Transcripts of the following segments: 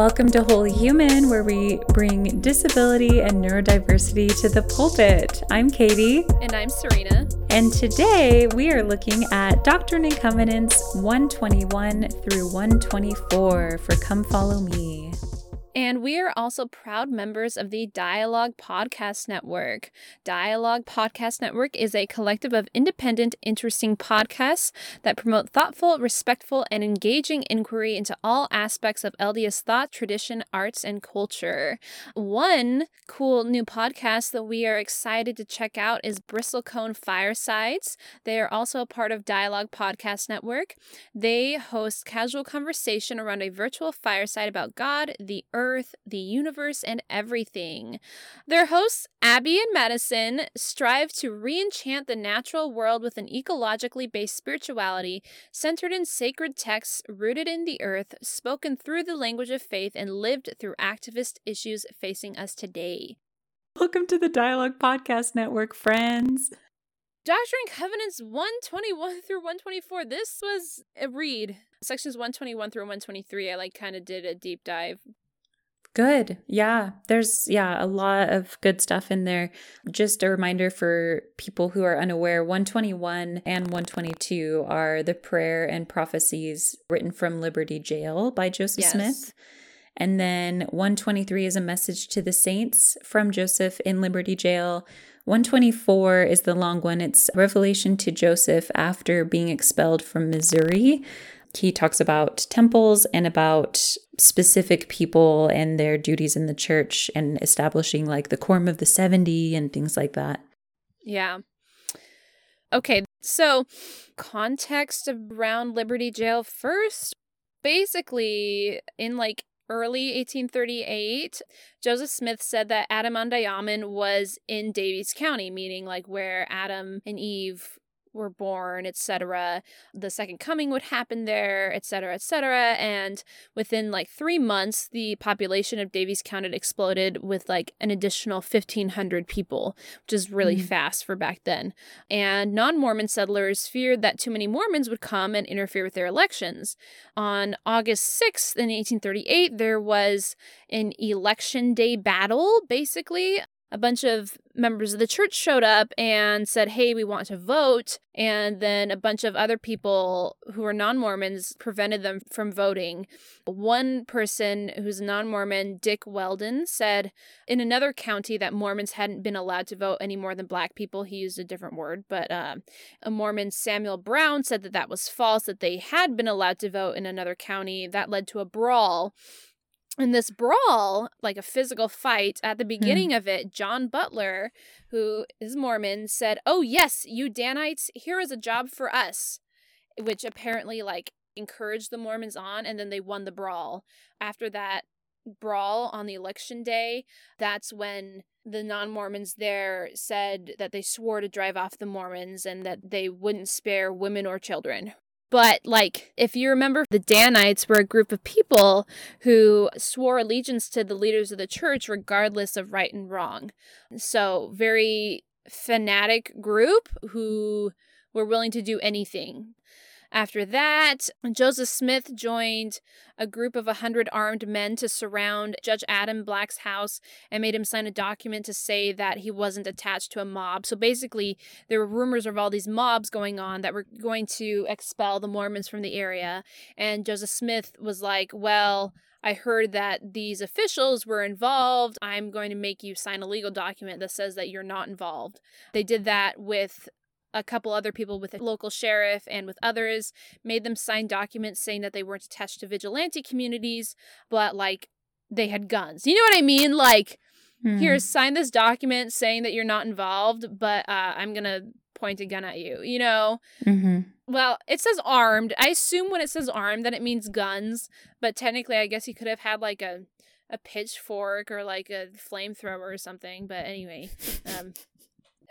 Welcome to Wholy Human, where we bring disability and neurodiversity to the pulpit. I'm Katie. And I'm Serena. And today we are looking at Doctrine and Covenants 121 through 124 for Come Follow Me. And we are also proud members of the Dialogue Podcast Network. Dialogue Podcast Network is a collective of independent, interesting podcasts that promote thoughtful, respectful, and engaging inquiry into all aspects of LDS thought, tradition, arts, and culture. One cool new podcast that we are excited to check out is Bristlecone Firesides. They are also a part of Dialogue Podcast Network. They host casual conversation around a virtual fireside about God, the earth, earth, the universe, and everything. Their hosts, Abby and Madison, strive to re enchant the natural world with an ecologically based spirituality centered in sacred texts rooted in the earth, spoken through the language of faith, and lived through activist issues facing us today. Welcome to the Dialogue Podcast Network, friends. Doctrine and Covenants 121 through 124. This was a read. Sections 121 through 123, I like kind of did a deep dive Good. Yeah. There's, yeah, a lot of good stuff in there. Just a reminder for people who are unaware 121 and 122 are the prayer and prophecies written from Liberty Jail by Joseph yes. Smith. And then 123 is a message to the saints from Joseph in Liberty Jail. 124 is the long one. It's Revelation to Joseph after being expelled from Missouri he talks about temples and about specific people and their duties in the church and establishing like the quorum of the 70 and things like that. Yeah. Okay, so context around Liberty Jail first. Basically, in like early 1838, Joseph Smith said that Adam-ondi-Ahman was in Daviess County, meaning like where Adam and Eve were born, etc. The second coming would happen there, etc., etc. And within like three months, the population of Daviess County exploded with like an additional 1,500 people, which is really mm fast for back then. And non Mormon settlers feared that too many Mormons would come and interfere with their elections. On August 6th, in 1838, there was an election day battle, basically a bunch of members of the church showed up and said, Hey, we want to vote. And then a bunch of other people who were non Mormons prevented them from voting. One person who's non Mormon, Dick Weldon, said in another county that Mormons hadn't been allowed to vote any more than black people. He used a different word, but uh, a Mormon, Samuel Brown, said that that was false, that they had been allowed to vote in another county. That led to a brawl in this brawl, like a physical fight, at the hmm. beginning mm. of it, John Butler, who is Mormon, said, Oh, yes, you Danites, here is a job for us, which apparently, like, encouraged the Mormons on, and then they won the brawl. After that brawl on the election day, that's when the non Mormons there said that they swore to drive off the Mormons and that they wouldn't spare women or children, but, like, if you remember, the Danites were a group of people who swore allegiance to the leaders of the church regardless of right and wrong. So, very fanatic group who were willing to do anything. After that, Joseph Smith joined a group of 100 armed men to surround Judge Adam Black's house and made him sign a document to say that he wasn't attached to a mob. So basically, there were rumors of all these mobs going on that were going to expel the Mormons from the area. And Joseph Smith was like, well, I heard that these officials were involved. I'm going to make you sign a legal document that says that you're not involved. They did that with a couple other people with a local sheriff and with others made them sign documents saying that they weren't attached to vigilante communities but like they had guns you know what i mean like mm. here sign this document saying that you're not involved but uh, i'm gonna point a gun at you you know mm-hmm. well it says armed i assume when it says armed that it means guns but technically i guess he could have had like a a pitchfork or like a flamethrower or something but anyway um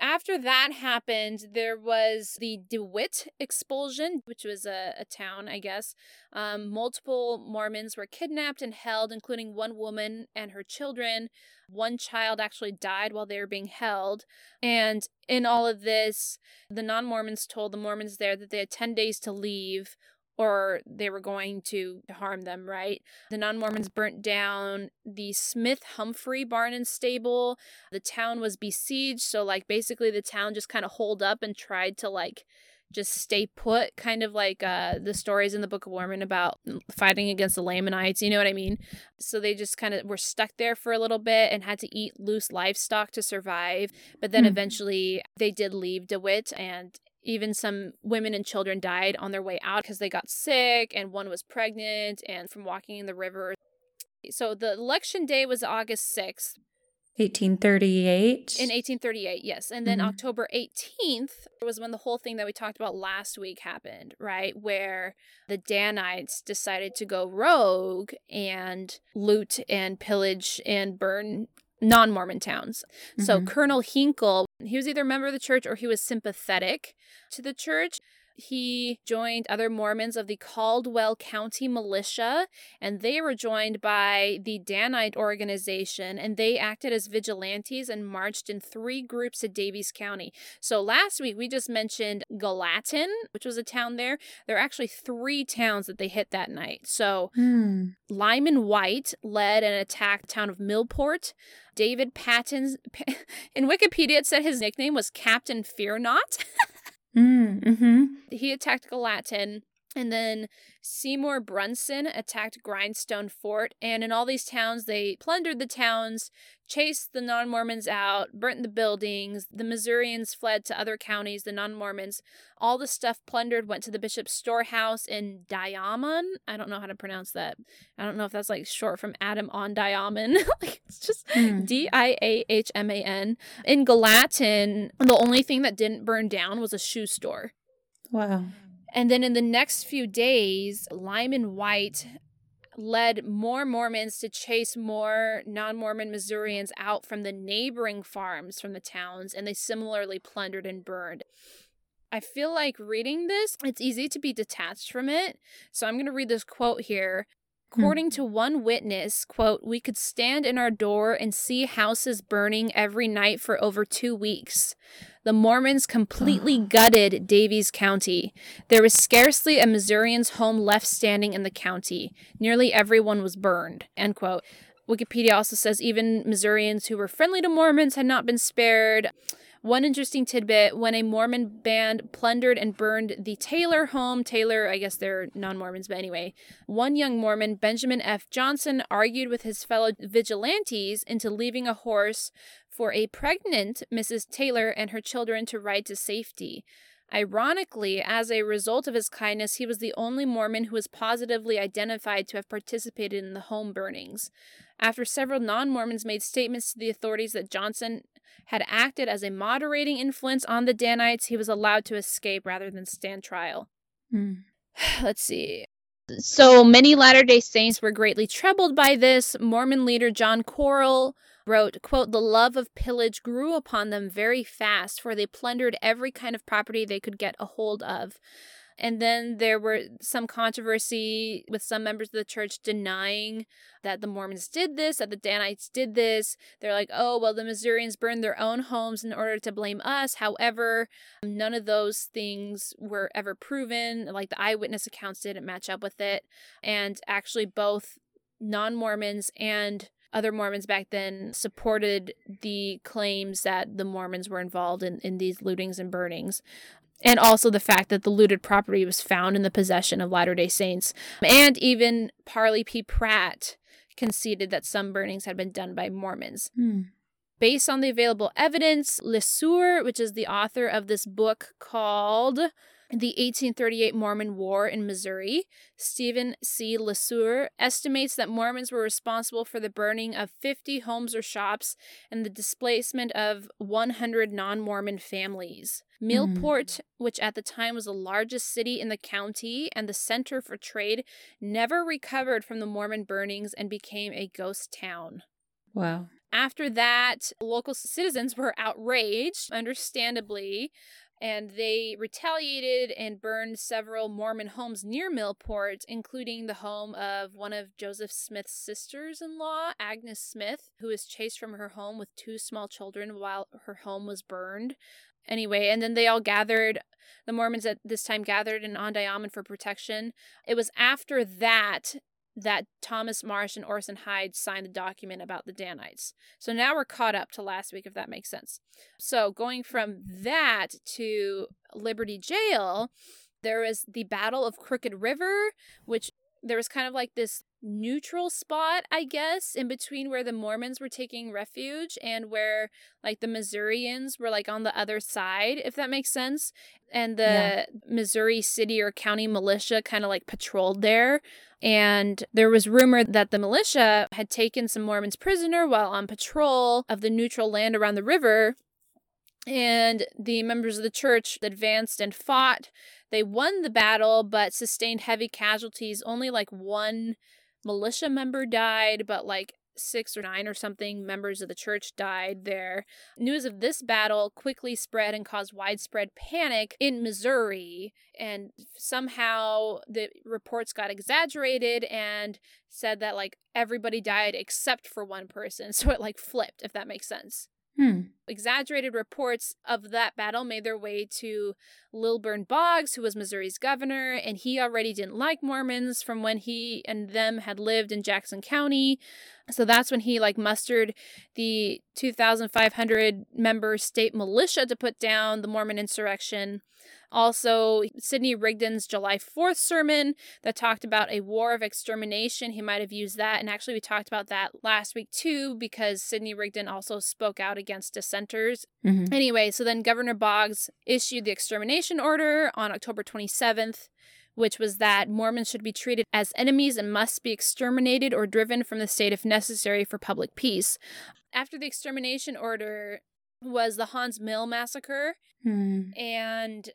after that happened, there was the DeWitt expulsion, which was a, a town, I guess. Um, multiple Mormons were kidnapped and held, including one woman and her children. One child actually died while they were being held. And in all of this, the non Mormons told the Mormons there that they had 10 days to leave or they were going to harm them, right? The non Mormons burnt down the Smith Humphrey barn and stable. The town was besieged. So, like, basically, the town just kind of holed up and tried to, like, just stay put, kind of like uh, the stories in the Book of Mormon about fighting against the Lamanites. You know what I mean? So they just kind of were stuck there for a little bit and had to eat loose livestock to survive. But then mm. eventually they did leave DeWitt and even some women and children died on their way out because they got sick and one was pregnant and from walking in the river. So the election day was August 6th. 1838. In 1838, yes. And then mm-hmm. October 18th was when the whole thing that we talked about last week happened, right? Where the Danites decided to go rogue and loot and pillage and burn non Mormon towns. Mm-hmm. So Colonel Hinkle, he was either a member of the church or he was sympathetic to the church he joined other Mormons of the Caldwell County Militia, and they were joined by the Danite organization, and they acted as vigilantes and marched in three groups to Daviess County. So last week we just mentioned Gallatin, which was a town there. There are actually three towns that they hit that night. So hmm. Lyman Wight led an attack the town of Millport. David Patten, in Wikipedia, it said his nickname was Captain Fear Not. Mm, mm-hmm. He had attacked Gallatin. And then Seymour Brunson attacked Grindstone Fork. And in all these towns, they plundered the towns, chased the non Mormons out, burnt the buildings. The Missourians fled to other counties, the non Mormons. All the stuff plundered went to the bishop's storehouse in Diamond. I don't know how to pronounce that. I don't know if that's like short from Adam on Diamond. like it's just mm. D I A H M A N. In Gallatin, the only thing that didn't burn down was a shoe store. Wow. And then in the next few days, Lyman Wight led more Mormons to chase more non Mormon Missourians out from the neighboring farms from the towns, and they similarly plundered and burned. I feel like reading this, it's easy to be detached from it. So I'm going to read this quote here. Hmm. According to one witness, quote, we could stand in our door and see houses burning every night for over two weeks. The Mormons completely gutted Daviess County. There was scarcely a Missourian's home left standing in the county. Nearly everyone was burned. End quote. Wikipedia also says even Missourians who were friendly to Mormons had not been spared. One interesting tidbit when a Mormon band plundered and burned the Taylor home, Taylor, I guess they're non Mormons, but anyway, one young Mormon, Benjamin F. Johnson, argued with his fellow vigilantes into leaving a horse for a pregnant Mrs. Taylor and her children to ride to safety. Ironically, as a result of his kindness, he was the only Mormon who was positively identified to have participated in the home burnings. After several non Mormons made statements to the authorities that Johnson had acted as a moderating influence on the Danites, he was allowed to escape rather than stand trial. Mm. Let's see. So many Latter day Saints were greatly troubled by this. Mormon leader John Corrill wrote, quote, The love of pillage grew upon them very fast, for they plundered every kind of property they could get a hold of. And then there were some controversy with some members of the church denying that the Mormons did this, that the Danites did this. They're like, oh, well, the Missourians burned their own homes in order to blame us. However, none of those things were ever proven. Like the eyewitness accounts didn't match up with it. And actually, both non Mormons and other Mormons back then supported the claims that the Mormons were involved in, in these lootings and burnings and also the fact that the looted property was found in the possession of Latter day Saints. And even Parley P. Pratt conceded that some burnings had been done by Mormons. Hmm. Based on the available evidence, LeSueur, which is the author of this book called the 1838 Mormon War in Missouri, Stephen C. LeSueur estimates that Mormons were responsible for the burning of 50 homes or shops and the displacement of 100 non Mormon families. Millport, mm. which at the time was the largest city in the county and the center for trade, never recovered from the Mormon burnings and became a ghost town. Wow. After that, local citizens were outraged, understandably, and they retaliated and burned several Mormon homes near Millport, including the home of one of Joseph Smith's sisters in law, Agnes Smith, who was chased from her home with two small children while her home was burned. Anyway, and then they all gathered. The Mormons at this time gathered in Ondayaman for protection. It was after that that Thomas Marsh and Orson Hyde signed the document about the Danites. So now we're caught up to last week, if that makes sense. So going from that to Liberty Jail, there was the Battle of Crooked River, which there was kind of like this neutral spot, I guess, in between where the Mormons were taking refuge and where like the Missourians were like on the other side, if that makes sense. And the yeah. Missouri city or county militia kind of like patrolled there. And there was rumor that the militia had taken some Mormons prisoner while on patrol of the neutral land around the river. And the members of the church advanced and fought. They won the battle, but sustained heavy casualties. Only like one militia member died, but like six or nine or something members of the church died there. News of this battle quickly spread and caused widespread panic in Missouri. And somehow the reports got exaggerated and said that like everybody died except for one person. So it like flipped, if that makes sense. Hmm. Exaggerated reports of that battle made their way to Lilburn Boggs, who was Missouri's governor, and he already didn't like Mormons from when he and them had lived in Jackson County. So that's when he like mustered the 2,500 member state militia to put down the Mormon insurrection. Also, Sidney Rigdon's July 4th sermon that talked about a war of extermination. He might have used that. And actually, we talked about that last week too, because Sidney Rigdon also spoke out against dissenters. Mm-hmm. Anyway, so then Governor Boggs issued the extermination order on October 27th which was that Mormons should be treated as enemies and must be exterminated or driven from the state if necessary for public peace. After the extermination order was the Haun's Mill massacre, hmm. and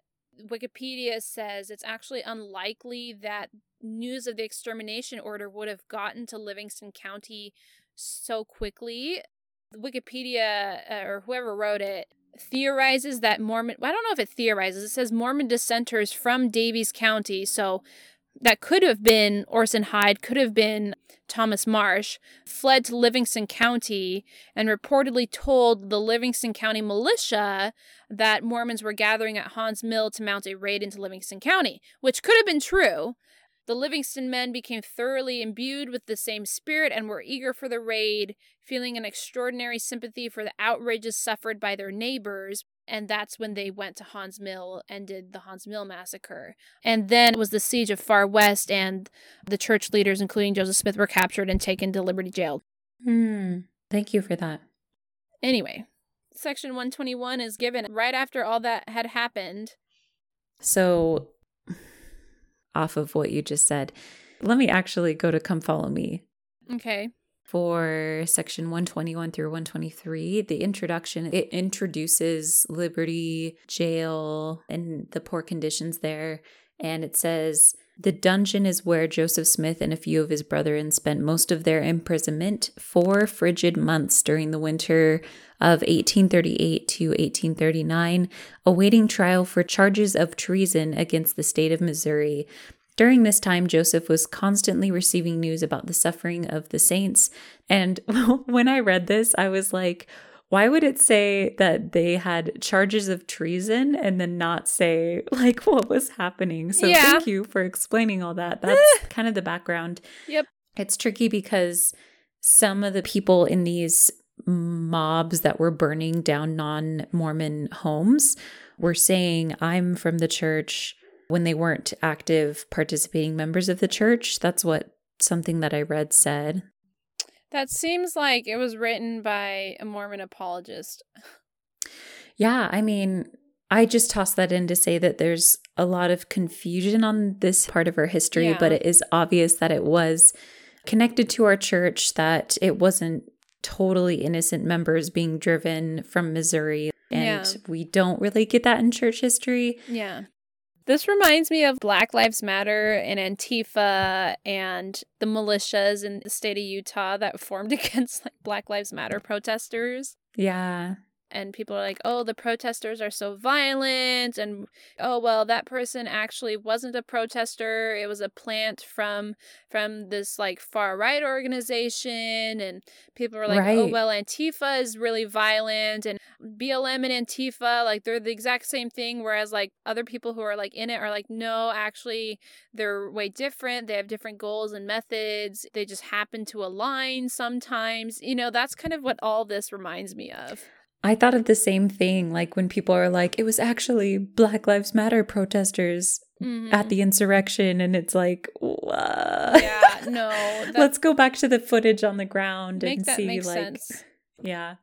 Wikipedia says it's actually unlikely that news of the extermination order would have gotten to Livingston County so quickly. Wikipedia uh, or whoever wrote it theorizes that Mormon, I don't know if it theorizes, it says Mormon dissenters from Daviess County. So that could have been Orson Hyde, could have been Thomas Marsh, fled to Livingston County and reportedly told the Livingston County militia that Mormons were gathering at Haun's Mill to mount a raid into Livingston County, which could have been true. The Livingston men became thoroughly imbued with the same spirit and were eager for the raid, feeling an extraordinary sympathy for the outrages suffered by their neighbors. And that's when they went to Haun's Mill and did the Haun's Mill massacre. And then was the siege of Far West, and the church leaders, including Joseph Smith, were captured and taken to Liberty Jail. Hmm. Thank you for that. Anyway, Section 121 is given right after all that had happened. So off of what you just said. Let me actually go to Come Follow Me. Okay. For section 121 through 123, the introduction, it introduces Liberty Jail and the poor conditions there. And it says, the dungeon is where Joseph Smith and a few of his brethren spent most of their imprisonment, four frigid months during the winter of 1838 to 1839, awaiting trial for charges of treason against the state of Missouri. During this time, Joseph was constantly receiving news about the suffering of the saints. And when I read this, I was like, why would it say that they had charges of treason and then not say like what was happening? So yeah. thank you for explaining all that. That's kind of the background. Yep. It's tricky because some of the people in these mobs that were burning down non Mormon homes were saying, I'm from the church when they weren't active participating members of the church. That's what something that I read said. That seems like it was written by a Mormon apologist. Yeah, I mean, I just tossed that in to say that there's a lot of confusion on this part of our history, yeah. but it is obvious that it was connected to our church, that it wasn't totally innocent members being driven from Missouri. And yeah. we don't really get that in church history. Yeah. This reminds me of Black Lives Matter and Antifa and the militias in the state of Utah that formed against like Black Lives Matter protesters. Yeah. And people are like, oh, the protesters are so violent, and oh well, that person actually wasn't a protester; it was a plant from from this like far right organization, and people are like, oh, right. oh well, Antifa is really violent, and BLM and Antifa like they're the exact same thing, whereas like other people who are like in it are like, no, actually they're way different. They have different goals and methods. They just happen to align sometimes. You know, that's kind of what all this reminds me of. I thought of the same thing. Like when people are like, it was actually Black Lives Matter protesters mm-hmm. at the insurrection. And it's like, what? Yeah, no. Let's go back to the footage on the ground and see, like, sense. yeah.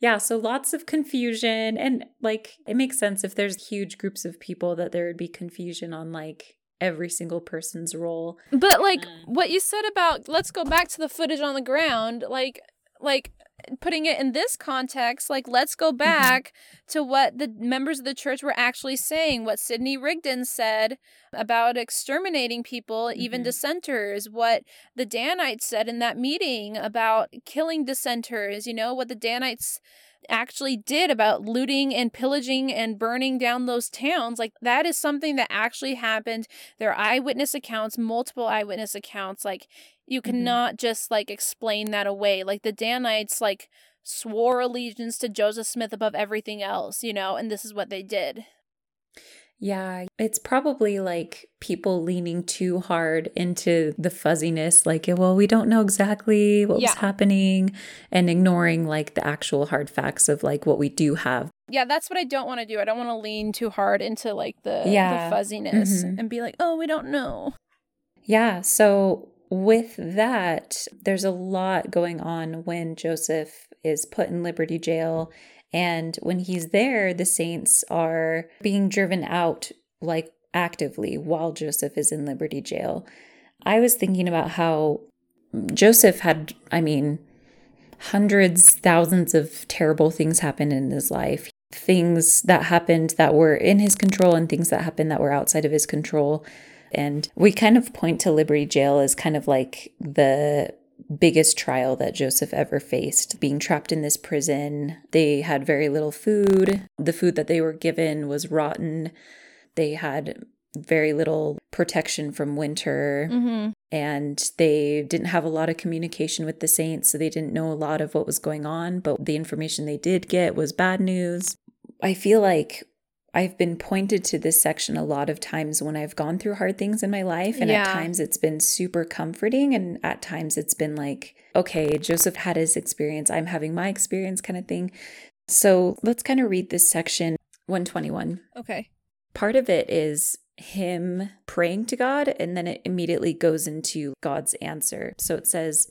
Yeah, so lots of confusion. And like, it makes sense if there's huge groups of people that there would be confusion on like every single person's role. But like mm. what you said about let's go back to the footage on the ground, like like putting it in this context, like let's go mm-hmm. back to what the members of the church were actually saying, what Sidney Rigdon said about exterminating people, mm-hmm. even dissenters, what the Danites said in that meeting about killing dissenters, you know, what the Danites actually did about looting and pillaging and burning down those towns. Like that is something that actually happened. There are eyewitness accounts, multiple eyewitness accounts. Like you cannot mm-hmm. just like explain that away. Like the Danites like swore allegiance to Joseph Smith above everything else, you know, and this is what they did. Yeah, it's probably like people leaning too hard into the fuzziness, like, well, we don't know exactly what yeah. was happening, and ignoring like the actual hard facts of like what we do have. Yeah, that's what I don't want to do. I don't want to lean too hard into like the, yeah. the fuzziness mm-hmm. and be like, oh, we don't know. Yeah, so with that, there's a lot going on when Joseph is put in Liberty Jail and when he's there, the saints are being driven out like actively while Joseph is in Liberty Jail. I was thinking about how Joseph had, I mean, hundreds, thousands of terrible things happen in his life. Things that happened that were in his control and things that happened that were outside of his control. And we kind of point to Liberty Jail as kind of like the biggest trial that Joseph ever faced. Being trapped in this prison, they had very little food. The food that they were given was rotten. They had very little protection from winter mm-hmm. and they didn't have a lot of communication with the saints so they didn't know a lot of what was going on but the information they did get was bad news i feel like I've been pointed to this section a lot of times when I've gone through hard things in my life. And yeah. at times it's been super comforting. And at times it's been like, okay, Joseph had his experience. I'm having my experience kind of thing. So let's kind of read this section 121. Okay. Part of it is him praying to God, and then it immediately goes into God's answer. So it says,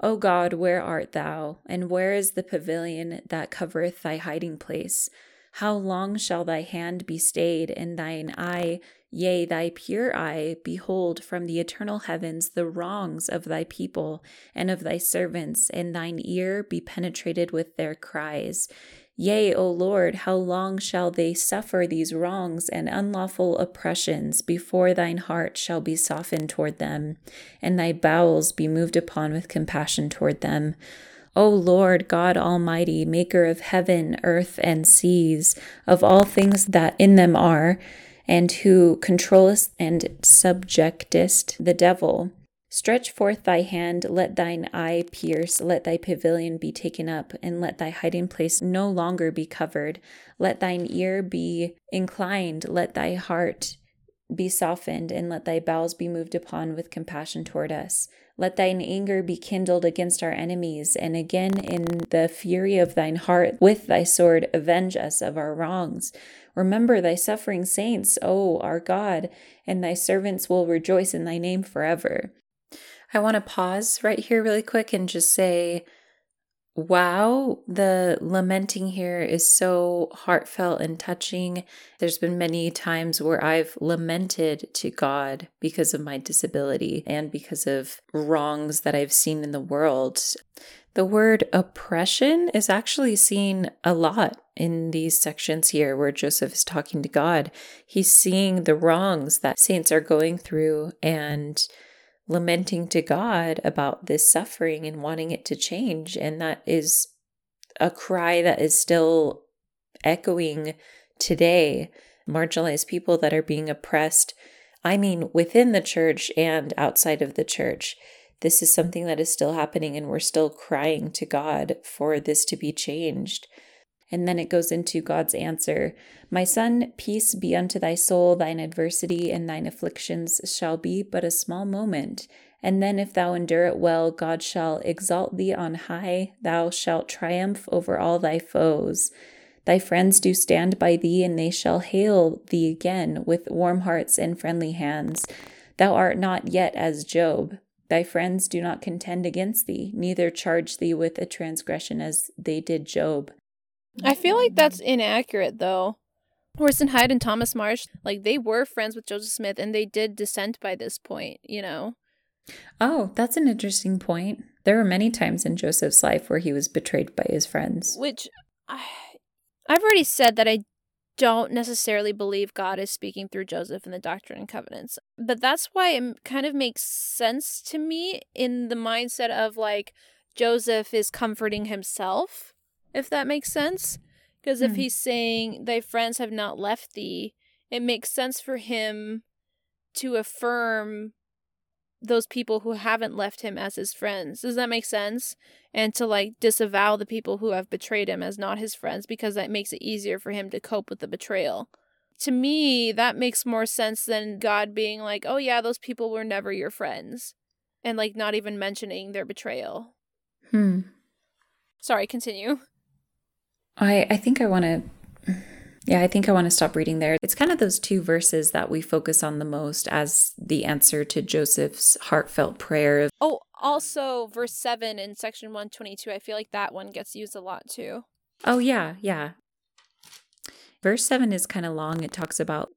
O God, where art thou? And where is the pavilion that covereth thy hiding place? How long shall thy hand be stayed, and thine eye, yea, thy pure eye, behold from the eternal heavens the wrongs of thy people and of thy servants, and thine ear be penetrated with their cries? Yea, O Lord, how long shall they suffer these wrongs and unlawful oppressions before thine heart shall be softened toward them, and thy bowels be moved upon with compassion toward them? O Lord God Almighty, maker of heaven, earth, and seas, of all things that in them are, and who controllest and subjectest the devil. Stretch forth thy hand, let thine eye pierce, let thy pavilion be taken up, and let thy hiding place no longer be covered. Let thine ear be inclined, let thy heart be softened, and let thy bowels be moved upon with compassion toward us. Let thine anger be kindled against our enemies, and again in the fury of thine heart with thy sword avenge us of our wrongs. Remember thy suffering saints, O our God, and thy servants will rejoice in thy name forever. I want to pause right here really quick and just say, wow, the lamenting here is so heartfelt and touching. There's been many times where I've lamented to God because of my disability and because of wrongs that I've seen in the world. The word oppression is actually seen a lot in these sections here where Joseph is talking to God. He's seeing the wrongs that saints are going through and lamenting to God about this suffering and wanting it to change. And that is a cry that is still echoing today. Marginalized people that are being oppressed. I mean, within the church and outside of the church. This is something that is still happening, and we're still crying to God for this to be changed. And then it goes into God's answer My son, peace be unto thy soul, thine adversity and thine afflictions shall be but a small moment. And then, if thou endure it well, God shall exalt thee on high, thou shalt triumph over all thy foes. Thy friends do stand by thee, and they shall hail thee again with warm hearts and friendly hands. Thou art not yet as Job. Thy friends do not contend against thee, neither charge thee with a transgression as they did Job. I feel like that's inaccurate, though. Orson Hyde and Thomas Marsh, like they were friends with Joseph Smith and they did dissent by this point, you know? Oh, that's an interesting point. There were many times in Joseph's life where he was betrayed by his friends. Which I, I've already said that I don't necessarily believe God is speaking through Joseph in the Doctrine and Covenants. But that's why it kind of makes sense to me in the mindset of like Joseph is comforting himself, if that makes sense. Because if hmm. he's saying, Thy friends have not left thee, it makes sense for him to affirm those people who haven't left him as his friends. Does that make sense? And to like disavow the people who have betrayed him as not his friends because that makes it easier for him to cope with the betrayal. To me, that makes more sense than God being like, oh yeah, those people were never your friends. And like not even mentioning their betrayal. Hmm. Sorry, continue. I I think I want to yeah, I think I want to stop reading there. It's kind of those two verses that we focus on the most as the answer to Joseph's heartfelt prayer. Oh, also verse 7 in section 122. I feel like that one gets used a lot too. Oh, yeah, yeah. Verse 7 is kind of long. It talks about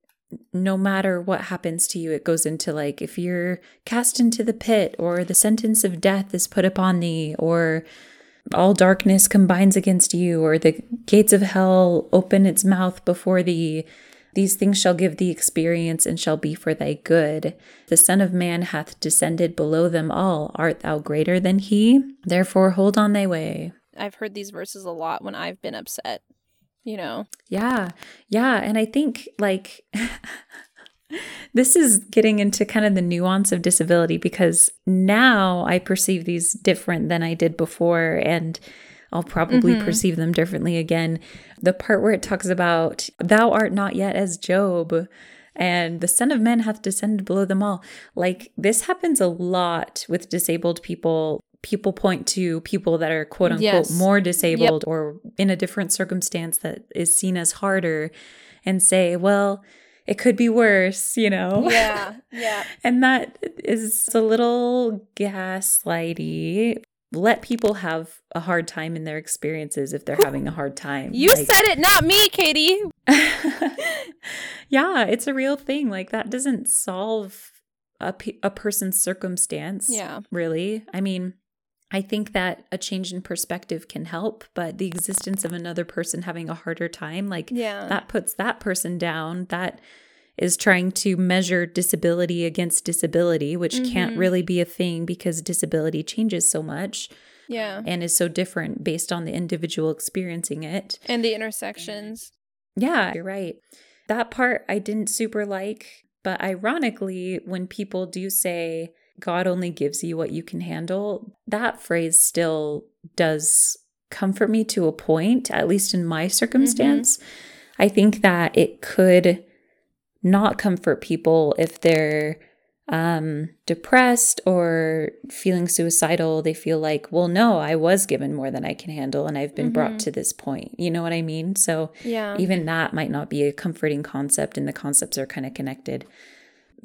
no matter what happens to you, it goes into like if you're cast into the pit or the sentence of death is put upon thee or all darkness combines against you, or the gates of hell open its mouth before thee. These things shall give thee experience and shall be for thy good. The Son of Man hath descended below them all. Art thou greater than he? Therefore hold on thy way. I've heard these verses a lot when I've been upset, you know? Yeah. Yeah. And I think, like, this is getting into kind of the nuance of disability because now I perceive these different than I did before. And I'll probably mm-hmm. perceive them differently again. The part where it talks about, Thou art not yet as Job, and the Son of Man hath descended below them all. Like, this happens a lot with disabled people. People point to people that are quote unquote yes. more disabled yep. or in a different circumstance that is seen as harder and say, Well, it could be worse, you know? Yeah. Yeah. and that is a little gaslighty. Let people have a hard time in their experiences if they're having a hard time. You like, said it, not me, Katie. yeah, it's a real thing. Like that doesn't solve a, a person's circumstance. Yeah. Really. I mean, I think that a change in perspective can help, but the existence of another person having a harder time, like yeah. that puts that person down. That is trying to measure disability against disability, which mm-hmm. can't really be a thing because disability changes so much. Yeah. And is so different based on the individual experiencing it. And the intersections. Yeah, you're right. That part I didn't super like, but ironically, when people do say, God only gives you what you can handle, that phrase still does comfort me to a point, at least in my circumstance. Mm-hmm. I think that it could not comfort people if they're um, depressed or feeling suicidal. They feel like, well, no, I was given more than I can handle and I've been mm-hmm. brought to this point. You know what I mean? So yeah. even that might not be a comforting concept, and the concepts are kind of connected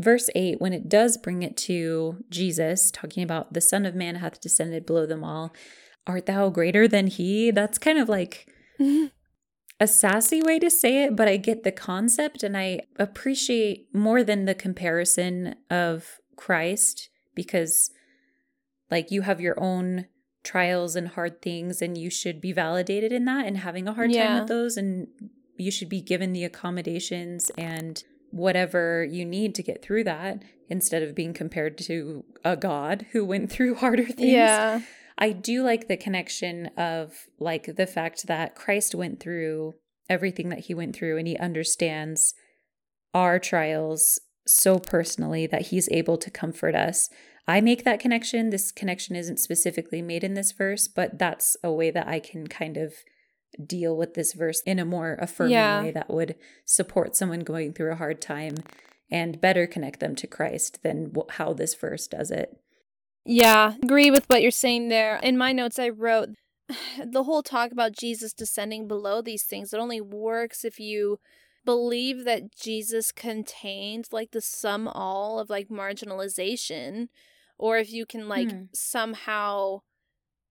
verse 8, when it does bring it to Jesus, talking about the Son of Man hath descended below them all, art thou greater than he? That's kind of like a sassy way to say it, but I get the concept and I appreciate more than the comparison of Christ because, like, you have your own trials and hard things and you should be validated in that and having a hard yeah. time with those and you should be given the accommodations and whatever you need to get through that instead of being compared to a god who went through harder things. Yeah. I do like the connection of like the fact that Christ went through everything that he went through and he understands our trials so personally that he's able to comfort us. I make that connection. This connection isn't specifically made in this verse, but that's a way that I can kind of deal with this verse in a more affirming yeah. way that would support someone going through a hard time and better connect them to Christ than how this verse does it. Yeah, agree with what you're saying there. In my notes, I wrote the whole talk about Jesus descending below these things. It only works if you believe that Jesus contained like the sum all of like marginalization, or if you can like hmm. somehow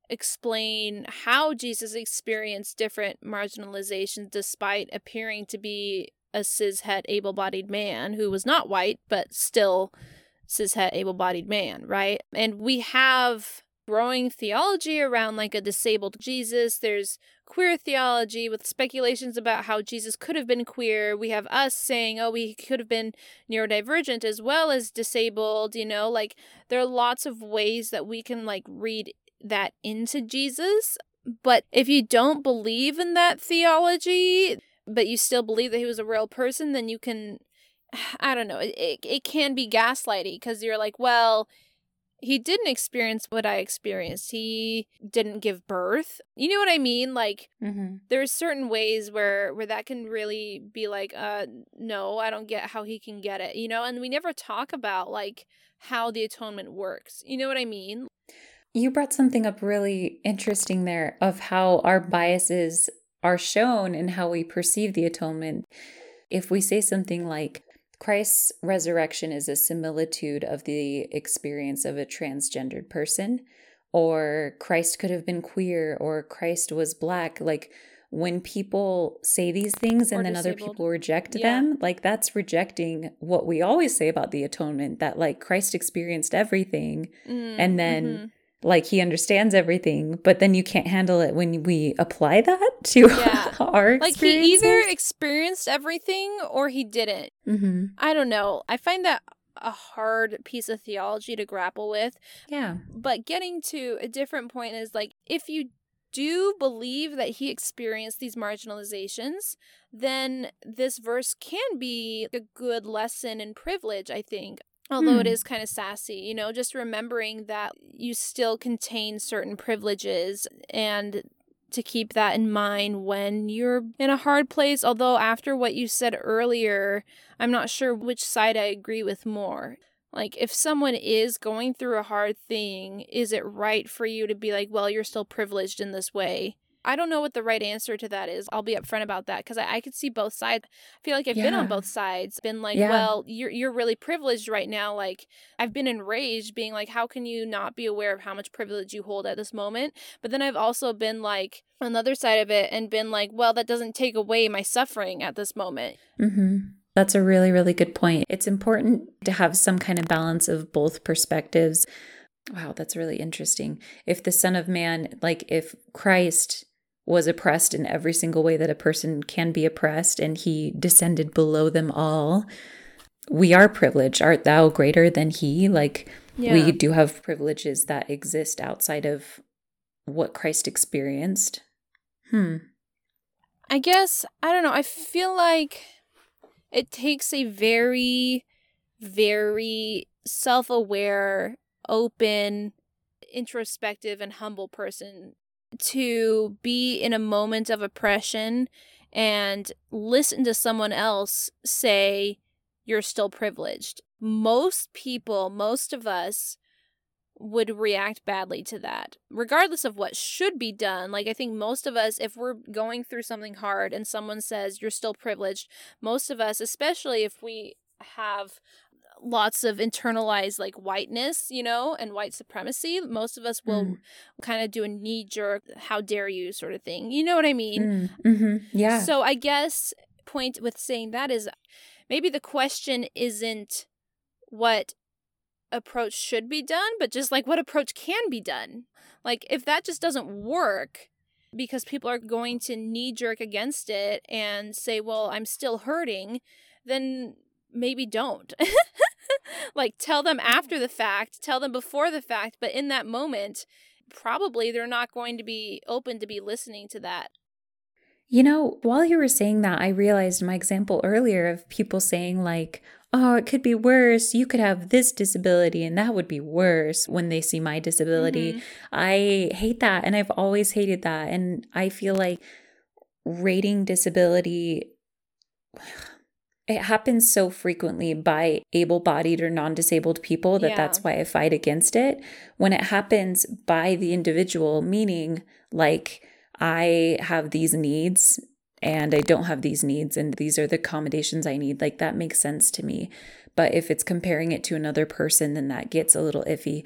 explain how Jesus experienced different marginalizations despite appearing to be a cishet able bodied man who was not white, but still cishet able bodied man, right? And we have growing theology around like a disabled Jesus. There's queer theology with speculations about how Jesus could have been queer. We have us saying, oh, he could have been neurodivergent as well as disabled, you know, like there are lots of ways that we can like read that into Jesus. But if you don't believe in that theology, but you still believe that he was a real person, then you can, I don't know, it, it, can be gaslighty because you're like, well, he didn't experience what I experienced. He didn't give birth. You know what I mean? Like mm-hmm. there's certain ways where where that can really be like, uh, no, I don't get how he can get it. You know, and we never talk about like how the atonement works. You know what I mean? You brought something up really interesting there of how our biases are shown and how we perceive the atonement. If we say something like, Christ's resurrection is a similitude of the experience of a transgendered person, or Christ could have been queer, or Christ was black. Like when people say these things and then other people reject yeah. them, like that's rejecting what we always say about the atonement that like Christ experienced everything mm, and then. Mm-hmm like he understands everything, but then you can't handle it when we apply that to yeah. our like he either experienced everything or he didn't. Mm-hmm. I don't know. I find that a hard piece of theology to grapple with. Yeah. But getting to a different point is like if you do believe that he experienced these marginalizations, then this verse can be a good lesson in privilege, I think although hmm. it is kind of sassy, you know, just remembering that you still contain certain privileges and to keep that in mind when you're in a hard place. Although, after what you said earlier, I'm not sure which side I agree with more. Like, if someone is going through a hard thing, is it right for you to be like, well, you're still privileged in this way? I don't know what the right answer to that is. I'll be upfront about that because I, I could see both sides. I feel like I've yeah. been on both sides, been like, yeah. well, you're you're really privileged right now. Like I've been enraged, being like, how can you not be aware of how much privilege you hold at this moment? But then I've also been like on the other side of it and been like, well, that doesn't take away my suffering at this moment. Mm-hmm. That's a really, really good point. It's important to have some kind of balance of both perspectives. Wow, that's really interesting. If the Son of Man, like if Christ was oppressed in every single way that a person can be oppressed, and he descended below them all. We are privileged. Art thou greater than he? Like, yeah. we do have privileges that exist outside of what Christ experienced. Hmm. I guess, I don't know. I feel like it takes a very, very self aware, open, introspective, and humble person to be in a moment of oppression and listen to someone else say, you're still privileged. Most people, most of us, would react badly to that, regardless of what should be done. Like, I think most of us, if we're going through something hard and someone says you're still privileged, most of us, especially if we have lots of internalized like whiteness, you know, and white supremacy, most of us will mm. kind of do a knee jerk, how dare you sort of thing. You know what I mean? Mm. Mm-hmm. Yeah. So I guess point with saying that is maybe the question isn't what approach should be done, but just like what approach can be done. Like if that just doesn't work because people are going to knee jerk against it and say, well, I'm still hurting, then maybe don't. like tell them after the fact, tell them before the fact, but in that moment, probably they're not going to be open to be listening to that. You know, while you were saying that, I realized my example earlier of people saying, like, oh, it could be worse. You could have this disability and that would be worse when they see my disability. Mm-hmm. I hate that. And I've always hated that. And I feel like rating disability it happens so frequently by able bodied or non disabled people that yeah. that's why I fight against it. When it happens by the individual, meaning like I have these needs and I don't have these needs and these are the accommodations I need, like that makes sense to me. But if it's comparing it to another person, then that gets a little iffy.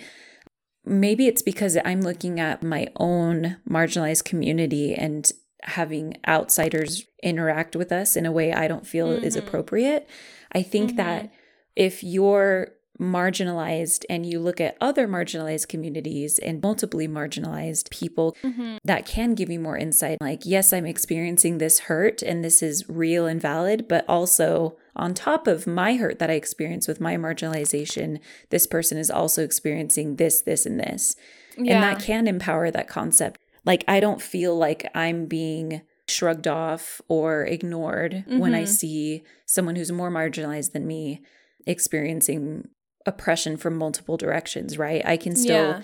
Maybe it's because I'm looking at my own marginalized community and having outsiders interact with us in a way I don't feel mm-hmm. is appropriate. I think mm-hmm. that if you're marginalized and you look at other marginalized communities and multiply marginalized people, mm-hmm. that can give you more insight. Like, yes, I'm experiencing this hurt and this is real and valid, but also on top of my hurt that I experience with my marginalization, this person is also experiencing this, this, and this. Yeah. And that can empower that concept. Like, I don't feel like I'm being shrugged off or ignored mm-hmm. when I mm-hmm. see someone who's more marginalized than me experiencing oppression from multiple directions, right? I can still yeah.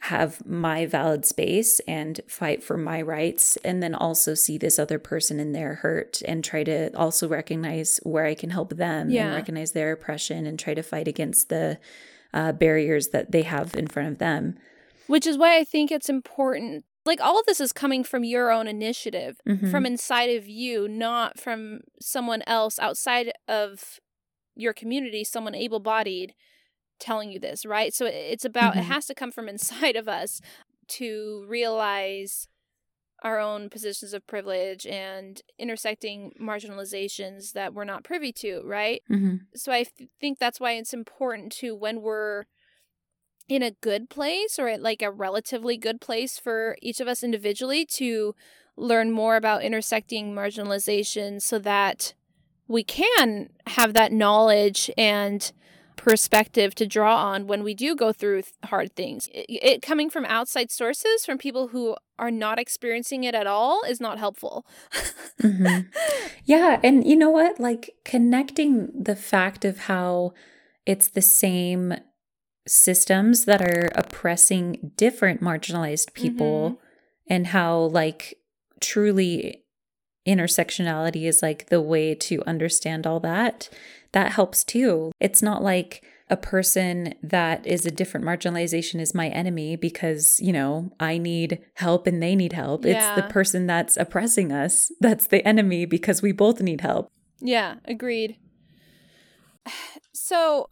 have my valid space and fight for my rights and then also see this other person in their hurt and try to also recognize where I can help them yeah. and recognize their oppression and try to fight against the uh, barriers that they have in front of them. Which is why I think it's important like all of this is coming from your own initiative mm-hmm. from inside of you not from someone else outside of your community someone able-bodied telling you this right so it's about mm-hmm. it has to come from inside of us to realize our own positions of privilege and intersecting marginalizations that we're not privy to right mm-hmm. so i th- think that's why it's important to when we're in a good place or at like a relatively good place for each of us individually to learn more about intersecting marginalization so that we can have that knowledge and perspective to draw on when we do go through hard things. It, it, coming from outside sources, from people who are not experiencing it at all, is not helpful. mm-hmm. Yeah. And you know what? Like connecting the fact of how it's the same systems that are oppressing different marginalized people mm-hmm. and how like truly intersectionality is like the way to understand all that that helps too it's not like a person that is a different marginalization is my enemy because you know i need help and they need help yeah. it's the person that's oppressing us that's the enemy because we both need help yeah agreed so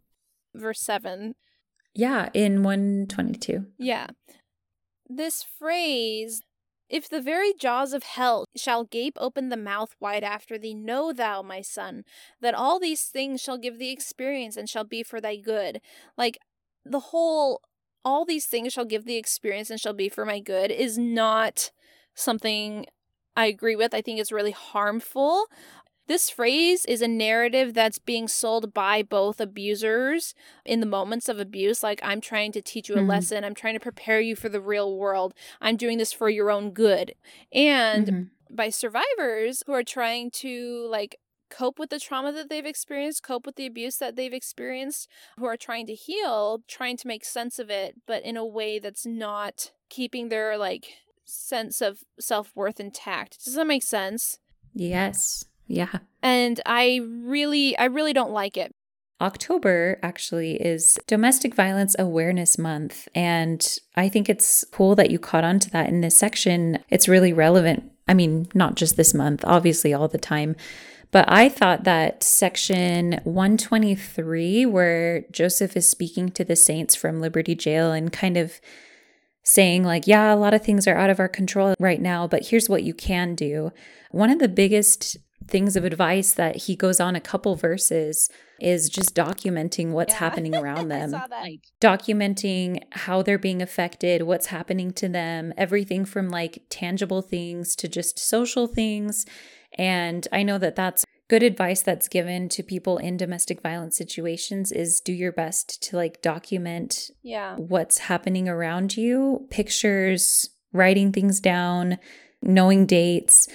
verse 7 yeah, in 122. Yeah. This phrase, if the very jaws of hell shall gape open the mouth wide after thee, know thou, my son, that all these things shall give thee experience and shall be for thy good. Like the whole, all these things shall give thee experience and shall be for my good is not something I agree with. I think it's really harmful. This phrase is a narrative that's being sold by both abusers in the moments of abuse. Like, I'm trying to teach you a mm-hmm. lesson, I'm trying to prepare you for the real world, I'm doing this for your own good. And mm-hmm. by survivors who are trying to, like, cope with the trauma that they've experienced, cope with the abuse that they've experienced, who are trying to heal, trying to make sense of it, but in a way that's not keeping their like sense of self-worth intact. Does that make sense? Yes. Yeah. And I really, I really don't like it. October actually is Domestic Violence Awareness Month. And I think it's cool that you caught on to that in this section. It's really relevant. I mean, not just this month, obviously, all the time. But I thought that section 123, where Joseph is speaking to the saints from Liberty Jail and kind of saying, like, yeah, a lot of things are out of our control right now, but here's what you can do. One of the biggest things of advice that he goes on a couple verses is just documenting what's yeah. happening around them. documenting how they're being affected, what's happening to them, everything from like tangible things to just social things. And I know that that's good advice that's given to people in domestic violence situations is do your best to like document yeah what's happening around you pictures writing things down knowing dates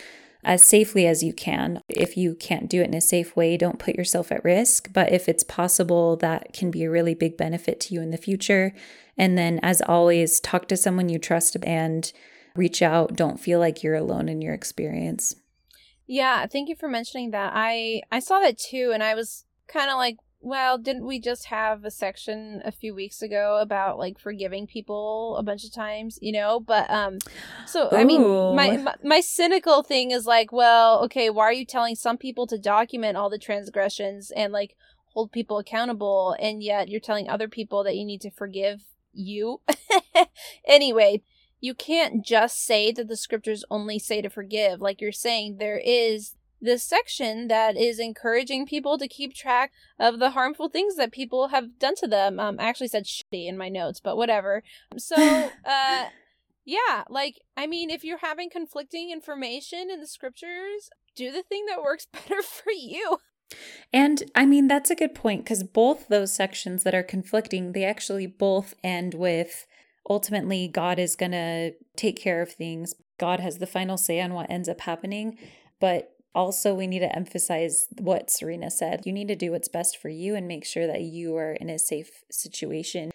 as safely as you can. If you can't do it in a safe way don't put yourself at risk. But if it's possible that can be a really big benefit to you in the future. And then as always talk to someone you trust and reach out. Don't feel like you're alone in your experience. Yeah, thank you for mentioning that. I I saw that too and I was kind of like, well, didn't we just have a section a few weeks ago about like forgiving people a bunch of times, you know? But um so Ooh. I mean, my, my my cynical thing is like, well, okay, why are you telling some people to document all the transgressions and like hold people accountable and yet you're telling other people that you need to forgive you? anyway, you can't just say that the scriptures only say to forgive. Like you're saying, there is this section that is encouraging people to keep track of the harmful things that people have done to them. Um, I actually said shitty in my notes, but whatever. So, uh, yeah, like, I mean, if you're having conflicting information in the scriptures, do the thing that works better for you. And I mean, that's a good point because both those sections that are conflicting, they actually both end with ultimately God is going to take care of things. God has the final say on what ends up happening. But also, we need to emphasize what Serena said. You need to do what's best for you and make sure that you are in a safe situation.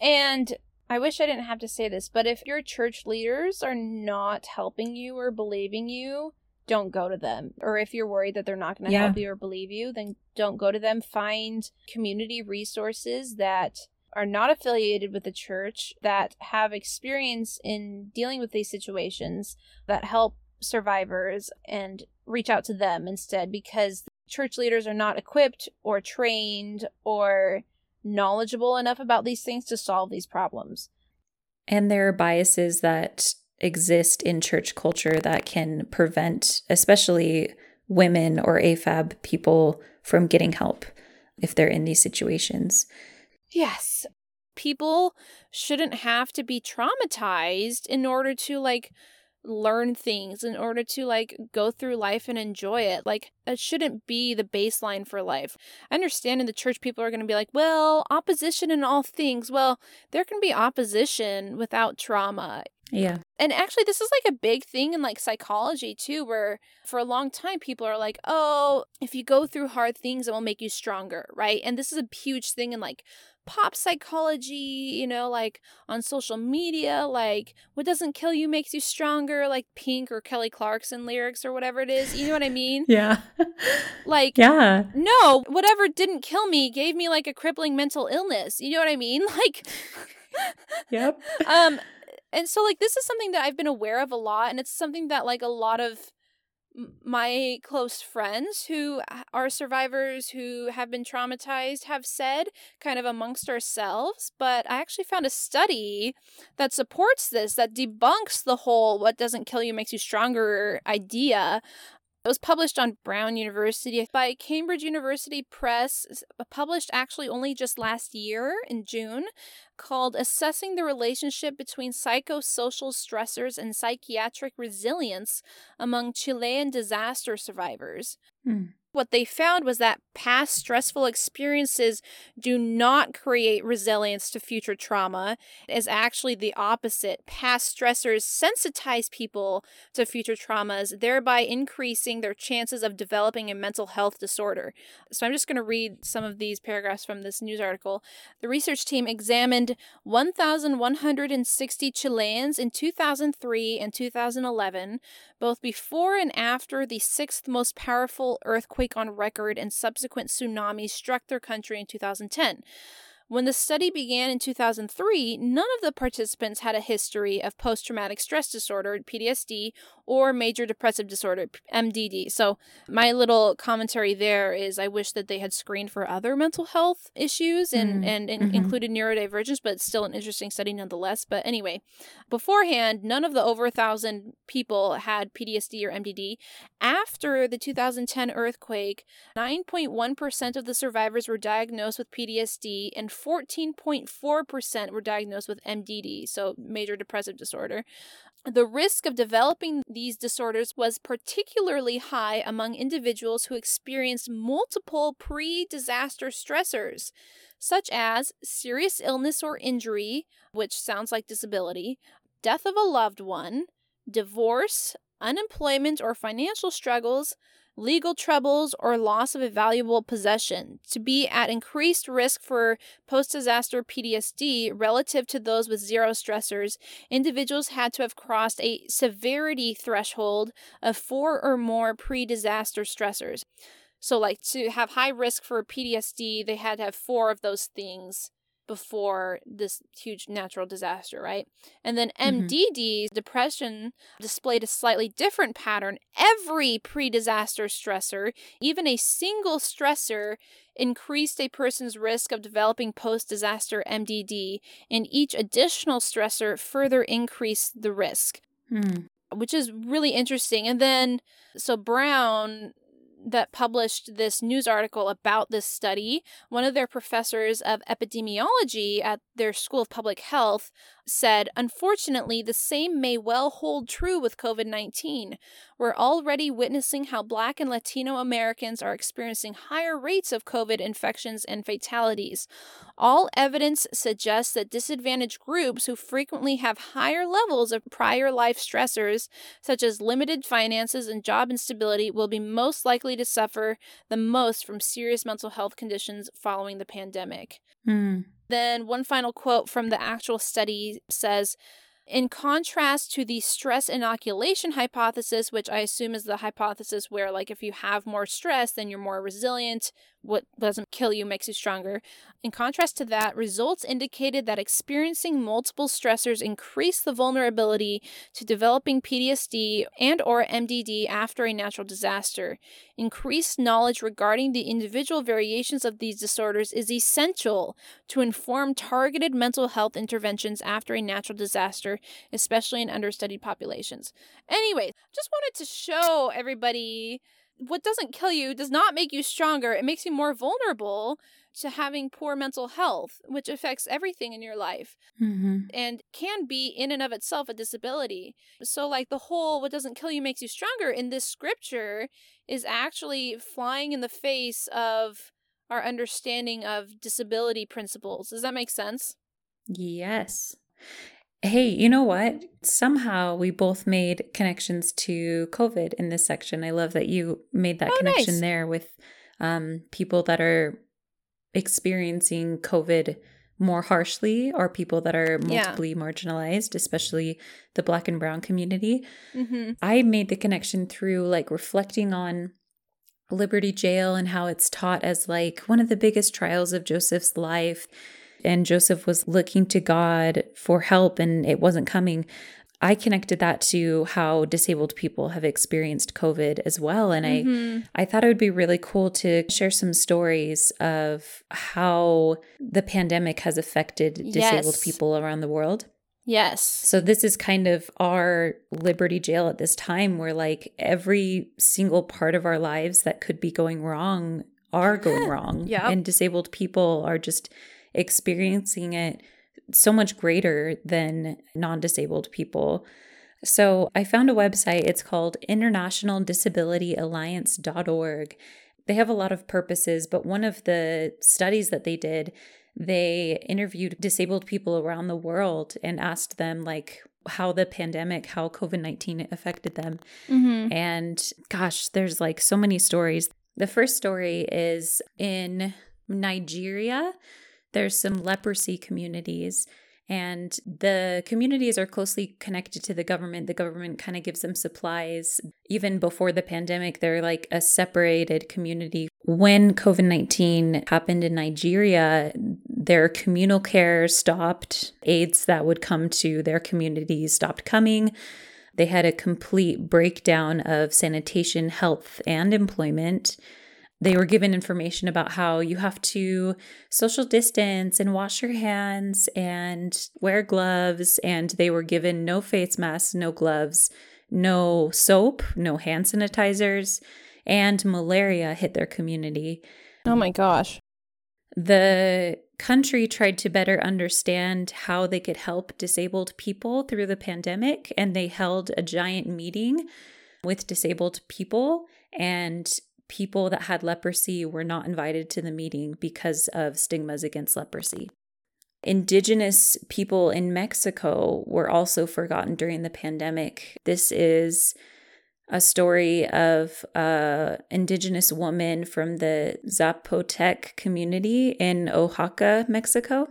And I wish I didn't have to say this, but if your church leaders are not helping you or believing you, don't go to them. Or if you're worried that they're not going to yeah. help you or believe you, then don't go to them. Find community resources that are not affiliated with the church that have experience in dealing with these situations that help survivors and reach out to them instead because church leaders are not equipped or trained or knowledgeable enough about these things to solve these problems. And there are biases that exist in church culture that can prevent, especially women or AFAB people, from getting help if they're in these situations. Yes. People shouldn't have to be traumatized in order to like learn things in order to like go through life and enjoy it. Like it shouldn't be the baseline for life. I understand in the church people are going to be like, "Well, opposition in all things." Well, there can be opposition without trauma. Yeah. And actually this is like a big thing in like psychology too where for a long time people are like, "Oh, if you go through hard things it will make you stronger," right? And this is a huge thing in like pop psychology, you know, like on social media, like what doesn't kill you makes you stronger, like Pink or Kelly Clarkson lyrics or whatever it is. You know what I mean? Yeah. like, yeah. No, whatever didn't kill me gave me like a crippling mental illness. You know what I mean? Like, yep. Um, and so like this is something that I've been aware of a lot, and it's something that like a lot of my close friends who are survivors who have been traumatized have said kind of amongst ourselves but i actually found a study that supports this that debunks the whole what doesn't kill you makes you stronger idea it was published on Brown University by Cambridge University Press, published actually only just last year in June, called Assessing the Relationship Between Psychosocial Stressors and Psychiatric Resilience Among Chilean Disaster Survivors. Hmm. What they found was that past stressful experiences do not create resilience to future trauma. It is actually the opposite. Past stressors sensitize people to future traumas, thereby increasing their chances of developing a mental health disorder. So I'm just going to read some of these paragraphs from this news article. The research team examined 1,160 Chileans in 2003 and 2011, both before and after the sixth most powerful earthquake earthquake on record and subsequent tsunamis struck their country in 2010. When the study began in 2003, none of the participants had a history of post traumatic stress disorder, PTSD, or major depressive disorder, MDD. So, my little commentary there is I wish that they had screened for other mental health issues and, mm. and, and mm-hmm. included neurodivergence, but it's still an interesting study nonetheless. But anyway, beforehand, none of the over a thousand people had PTSD or MDD. After the 2010 earthquake, 9.1% of the survivors were diagnosed with PTSD and 14.4% were diagnosed with MDD, so major depressive disorder. The risk of developing these disorders was particularly high among individuals who experienced multiple pre disaster stressors, such as serious illness or injury, which sounds like disability, death of a loved one, divorce, unemployment or financial struggles, legal troubles, or loss of a valuable possession to be at increased risk for post disaster PTSD relative to those with zero stressors. Individuals had to have crossed a severity threshold of four or more pre disaster stressors. So, like to have high risk for PTSD, they had to have four of those things before this huge natural disaster, right? And then MDD, mm-hmm. depression, displayed a slightly different pattern. Every pre disaster stressor, even a single stressor, increased a person's risk of developing post disaster MDD, and each additional stressor further increased the risk. Mm. Which is really interesting. And then, so Brown that published this news article about this study, one of their professors of epidemiology at their School of Public Health said, Unfortunately, the same may well hold true with COVID 19. We're already witnessing how Black and Latino Americans are experiencing higher rates of COVID infections and fatalities. All evidence suggests that disadvantaged groups who frequently have higher levels of prior life stressors, such as limited finances and job instability, will be most likely to suffer the most from serious mental health conditions following the pandemic. Mm. Then, one final quote from the actual study says, in contrast to the stress inoculation hypothesis, which I assume is the hypothesis where, like, if you have more stress, then you're more resilient, what doesn't kill you makes you stronger. In contrast to that, results indicated that experiencing multiple stressors increased the vulnerability to developing PTSD and or MDD after a natural disaster. Increased knowledge regarding the individual variations of these disorders is essential to inform targeted mental health interventions after a natural disaster, especially in understudied populations. Anyway, just wanted to show everybody what doesn't kill you does not make you stronger. It makes you more vulnerable to having poor mental health, which affects everything in your life mm-hmm. and can be in and of itself a disability. So, like the whole what doesn't kill you makes you stronger in this scripture is actually flying in the face of our understanding of disability principles. Does that make sense? Yes. Hey, you know what? Somehow we both made connections to COVID in this section. I love that you made that oh, connection nice. there with um, people that are experiencing COVID more harshly or people that are multiply yeah. marginalized, especially the Black and Brown community. Mm-hmm. I made the connection through like reflecting on Liberty Jail and how it's taught as like one of the biggest trials of Joseph's life and Joseph was looking to God for help and it wasn't coming. I connected that to how disabled people have experienced COVID as well. And mm-hmm. I, I thought it would be really cool to share some stories of how the pandemic has affected disabled yes. people around the world. Yes. So this is kind of our Liberty Jail at this time where like every single part of our lives that could be going wrong are going wrong. yeah. And disabled people are just experiencing it so much greater than non disabled people. So I found a website. It's called International Disability internationaldisabilityalliance.org. They have a lot of purposes, but one of the studies that they did, they interviewed disabled people around the world and asked them, like, how the pandemic, how COVID 19 affected them. Mm-hmm. And gosh, there's like so many stories. The first story is in Nigeria there's some leprosy communities and the communities are closely connected to the government. The government kind of gives them supplies. Even before the pandemic, they're like a separated community. When COVID 19 happened in Nigeria, their communal care stopped. Aids that would come to their communities stopped coming. They had a complete breakdown of sanitation, health, and employment they were given information about how you have to social distance and wash your hands and wear gloves. And they were given no face masks, no gloves, no soap, no hand sanitizers, and malaria hit their community. Oh my gosh. The country tried to better understand how they could help disabled people through the pandemic, and they held a giant meeting with disabled people, and people that had leprosy were not invited to the meeting because of stigmas against leprosy. Indigenous people in Mexico were also forgotten during the pandemic. This is a story of a indigenous woman from the Zapotec community in Oaxaca, Mexico.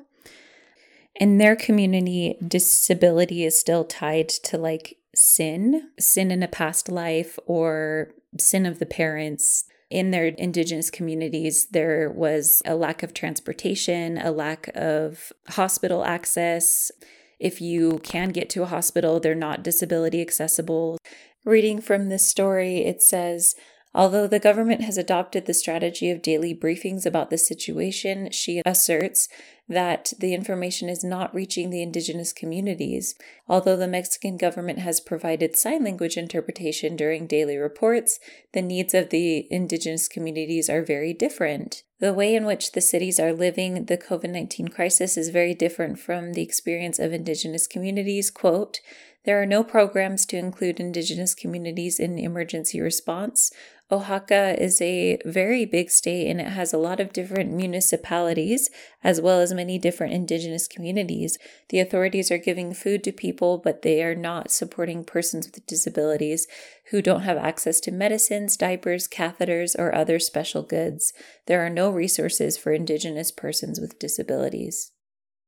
In their community, disability is still tied to like sin, sin in a past life or sin of the parents. In their indigenous communities, there was a lack of transportation, a lack of hospital access. If you can get to a hospital, they're not disability accessible. Reading from this story, it says, Although the government has adopted the strategy of daily briefings about the situation, she asserts that the information is not reaching the indigenous communities. Although the Mexican government has provided sign language interpretation during daily reports, the needs of the indigenous communities are very different. The way in which the cities are living the COVID 19 crisis is very different from the experience of indigenous communities. Quote, there are no programs to include Indigenous communities in emergency response. Oaxaca is a very big state and it has a lot of different municipalities as well as many different Indigenous communities. The authorities are giving food to people, but they are not supporting persons with disabilities who don't have access to medicines, diapers, catheters, or other special goods. There are no resources for Indigenous persons with disabilities.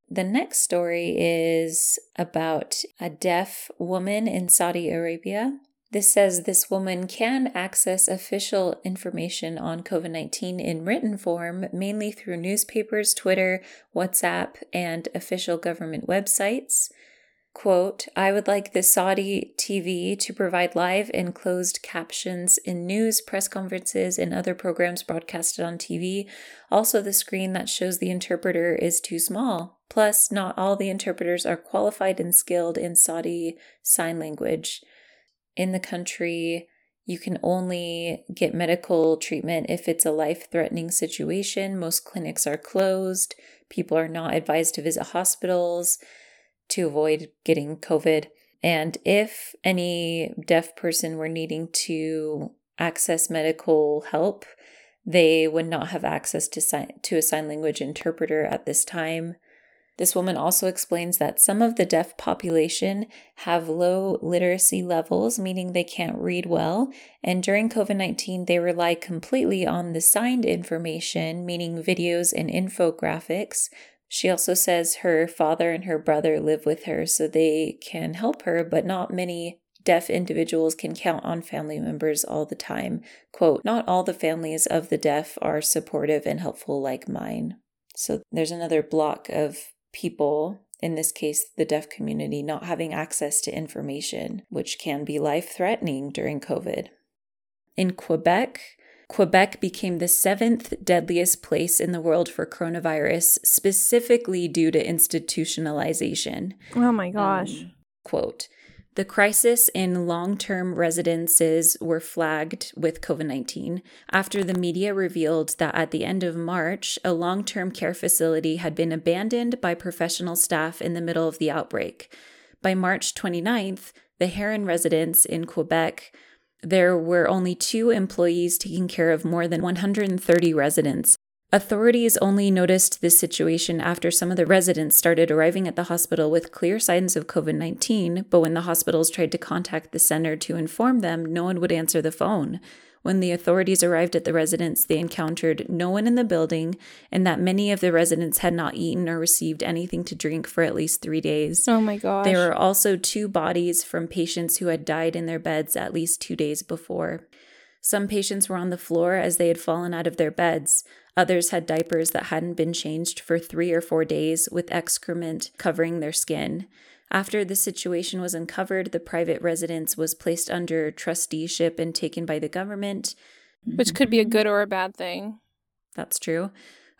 The next story is about a deaf woman in Saudi Arabia. This says this woman can access official information on COVID 19 in written form, mainly through newspapers, Twitter, WhatsApp, and official government websites. Quote, I would like the Saudi TV to provide live and closed captions in news, press conferences, and other programs broadcasted on TV. Also, the screen that shows the interpreter is too small. Plus, not all the interpreters are qualified and skilled in Saudi Sign Language. In the country, you can only get medical treatment if it's a life threatening situation. Most clinics are closed. People are not advised to visit hospitals to avoid getting COVID. And if any deaf person were needing to access medical help, they would not have access to sign, to a sign language interpreter at this time. This woman also explains that some of the deaf population have low literacy levels, meaning they can't read well. And during COVID 19, they rely completely on the signed information, meaning videos and infographics. She also says her father and her brother live with her so they can help her, but not many deaf individuals can count on family members all the time. Quote, not all the families of the deaf are supportive and helpful like mine. So there's another block of people, in this case, the deaf community, not having access to information, which can be life threatening during COVID. In Quebec, Quebec became the seventh deadliest place in the world for coronavirus, specifically due to institutionalization. Oh my gosh. Um, quote the crisis in long term residences were flagged with COVID 19 after the media revealed that at the end of March, a long term care facility had been abandoned by professional staff in the middle of the outbreak. By March 29th, the Herron residence in Quebec there were only two employees taking care of more than 130 residents, Authorities only noticed this situation after some of the residents started arriving at the hospital with clear signs of COVID 19, but when the hospitals tried to contact the center to inform them, no one would answer the phone. When the authorities arrived at the residence, they encountered no one in the building and that many of the residents had not eaten or received anything to drink for at least three days. Oh my gosh. There were also two bodies from patients who had died in their beds at least two days before. Some patients were on the floor as they had fallen out of their beds. Others had diapers that hadn't been changed for three or four days with excrement covering their skin. After the situation was uncovered, the private residence was placed under trusteeship and taken by the government. Which could be a good or a bad thing. That's true.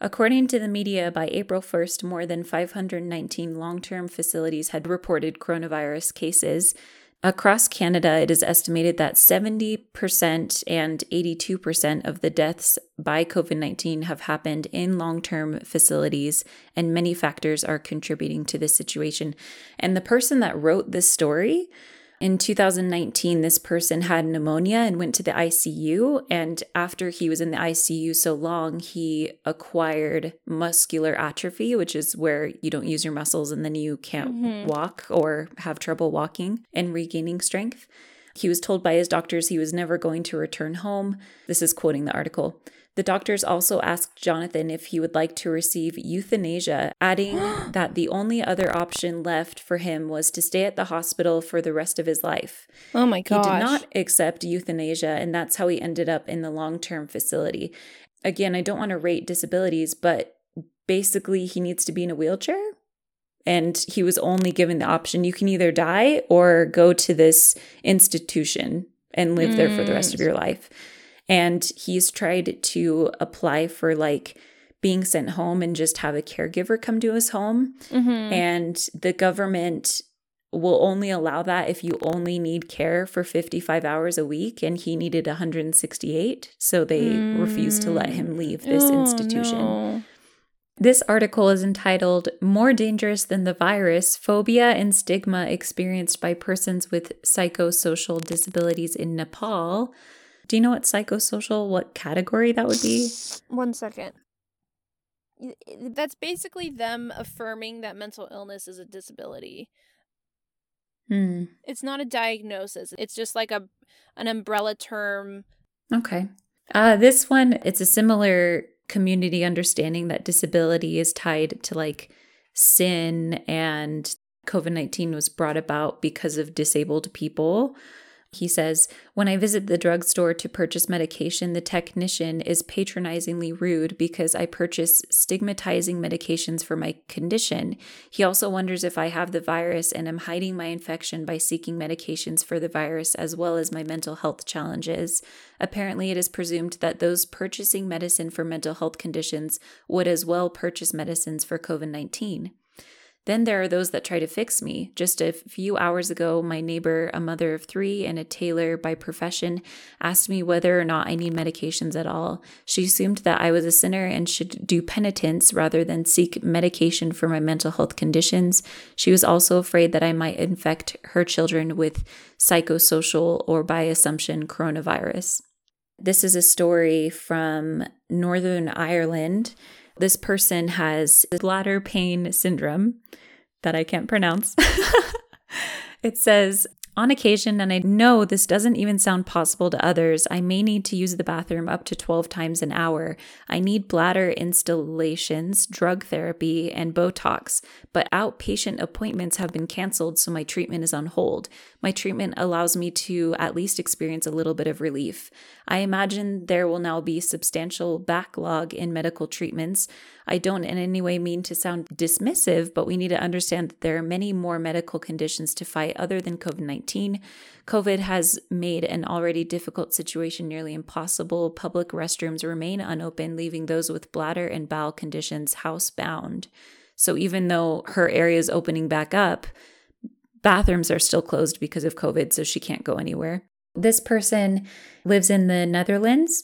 According to the media, by April 1st, more than 519 long term facilities had reported coronavirus cases, Across Canada, it is estimated that 70% and 82% of the deaths by COVID 19 have happened in long term facilities, and many factors are contributing to this situation. And the person that wrote this story in 2019, this person had pneumonia and went to the ICU. And after he was in the ICU so long, he acquired muscular atrophy, which is where you don't use your muscles and then you can't mm-hmm. walk or have trouble walking and regaining strength. He was told by his doctors he was never going to return home. This is quoting the article. The doctors also asked Jonathan if he would like to receive euthanasia, adding that the only other option left for him was to stay at the hospital for the rest of his life. Oh my god. He did not accept euthanasia, and that's how he ended up in the long term facility. Again, I don't want to rate disabilities, but basically, he needs to be in a wheelchair. And he was only given the option you can either die or go to this institution and live mm. there for the rest of mm. your life. And he's tried to apply for like being sent home and just have a caregiver come to his home. Mm-hmm. And the government will only allow that if you only need care for 55 hours a week and he needed 168 so they mm. refused to let him leave this oh, institution no. This article is entitled more dangerous than the virus phobia and stigma experienced by persons with psychosocial disabilities in nepal do you know what psychosocial, what category that would be? One second. That's basically them affirming that mental illness is a disability. Hmm. It's not a diagnosis. It's just like a an umbrella term. Okay. Uh, this one, it's a similar community understanding that disability is tied to like sin and COVID 19 was brought about because of disabled people. He says, When I visit the drugstore to purchase medication, the technician is patronizingly rude because I purchase stigmatizing medications for my condition. He also wonders if I have the virus and am hiding my infection by seeking medications for the virus as well as my mental health challenges. Apparently, it is presumed that those purchasing medicine for mental health conditions would as well purchase medicines for COVID 19. Then there are those that try to fix me. Just a few hours ago, my neighbor, a mother of three and a tailor by profession, asked me whether or not I need medications at all. She assumed that I was a sinner and should do penitence rather than seek medication for my mental health conditions. She was also afraid that I might infect her children with psychosocial or, by assumption, coronavirus. This is a story from Northern Ireland. This person has bladder pain syndrome that I can't pronounce. it says, on occasion, and I know this doesn't even sound possible to others, I may need to use the bathroom up to 12 times an hour. I need bladder instillations, drug therapy, and Botox, but outpatient appointments have been canceled, so my treatment is on hold. My treatment allows me to at least experience a little bit of relief. I imagine there will now be substantial backlog in medical treatments. I don't in any way mean to sound dismissive, but we need to understand that there are many more medical conditions to fight other than COVID 19. COVID has made an already difficult situation nearly impossible. Public restrooms remain unopened, leaving those with bladder and bowel conditions housebound. So even though her area is opening back up, bathrooms are still closed because of COVID, so she can't go anywhere. This person lives in the Netherlands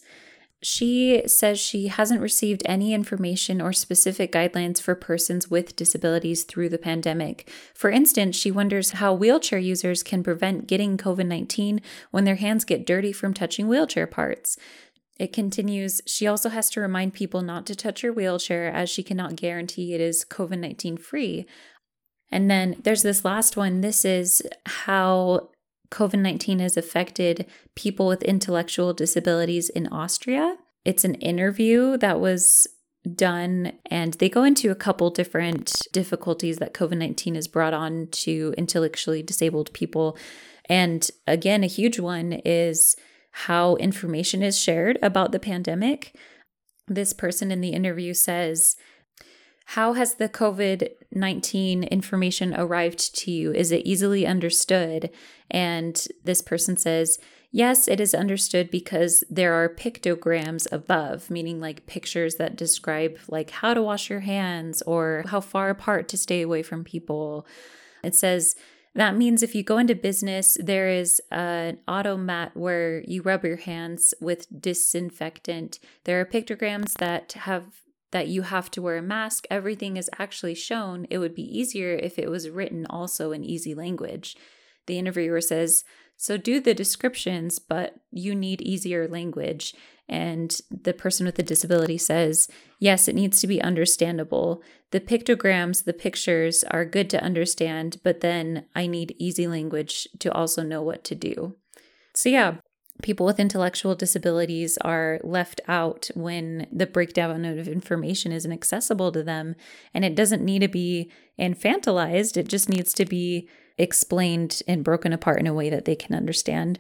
she says she hasn't received any information or specific guidelines for persons with disabilities through the pandemic. For instance, she wonders how wheelchair users can prevent getting COVID 19 when their hands get dirty from touching wheelchair parts. It continues, she also has to remind people not to touch her wheelchair as she cannot guarantee it is COVID 19 free. And then there's this last one. This is how COVID 19 has affected people with intellectual disabilities in Austria. It's an interview that was done, and they go into a couple different difficulties that COVID 19 has brought on to intellectually disabled people. And again, a huge one is how information is shared about the pandemic. This person in the interview says, how has the COVID 19 information arrived to you? Is it easily understood? And this person says, Yes, it is understood because there are pictograms above, meaning like pictures that describe like how to wash your hands or how far apart to stay away from people. It says That means if you go into business, there is an automat where you rub your hands with disinfectant. There are pictograms that have that you have to wear a mask. Everything is actually shown. It would be easier if it was written also in easy language. The interviewer says, So do the descriptions, but you need easier language. And the person with the disability says, Yes, it needs to be understandable. The pictograms, the pictures are good to understand, but then I need easy language to also know what to do. So, yeah, people with intellectual disabilities are left out when the breakdown of information isn't accessible to them. And it doesn't need to be infantilized, it just needs to be explained and broken apart in a way that they can understand.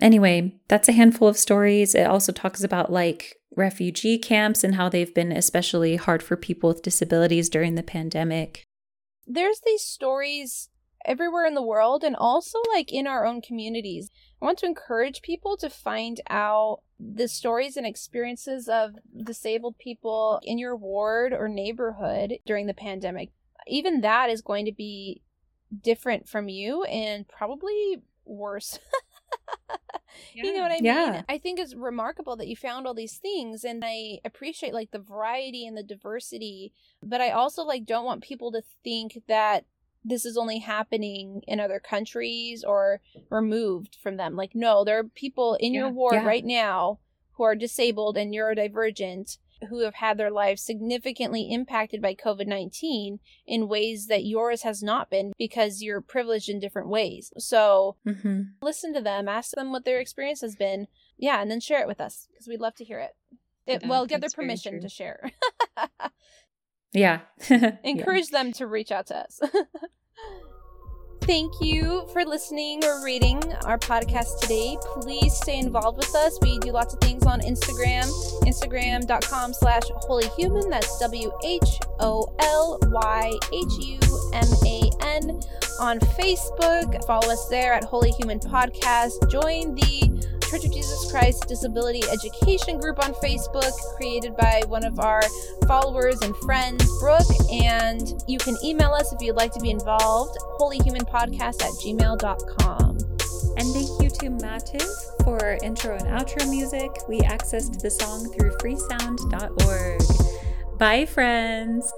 Anyway, that's a handful of stories. It also talks about like refugee camps and how they've been especially hard for people with disabilities during the pandemic. There's these stories everywhere in the world and also like in our own communities. I want to encourage people to find out the stories and experiences of disabled people in your ward or neighborhood during the pandemic. Even that is going to be different from you and probably worse. yeah. You know what I mean? Yeah. I think it's remarkable that you found all these things and I appreciate like the variety and the diversity, but I also like don't want people to think that this is only happening in other countries or removed from them. Like no, there are people in yeah. your ward yeah. right now who are disabled and neurodivergent who have had their lives significantly impacted by COVID 19 in ways that yours has not been because you're privileged in different ways. So mm-hmm. listen to them, ask them what their experience has been. Yeah, and then share it with us because we'd love to hear it. it yeah, well, get their permission to share. yeah. Encourage yeah. them to reach out to us. Thank you for listening or reading our podcast today. Please stay involved with us. We do lots of things on Instagram, instagram.com slash wholyhuman. That's W H O L Y H U M A N. On Facebook, follow us there at Wholy Human Podcast. Join the Church of Jesus Christ Disability Education Group on Facebook, created by one of our followers and friends, Brooke. And you can email us if you'd like to be involved, wholyhumanpodcast at gmail.com. And thank you to Mativ for intro and outro music. We accessed the song through freesound.org. Bye, friends.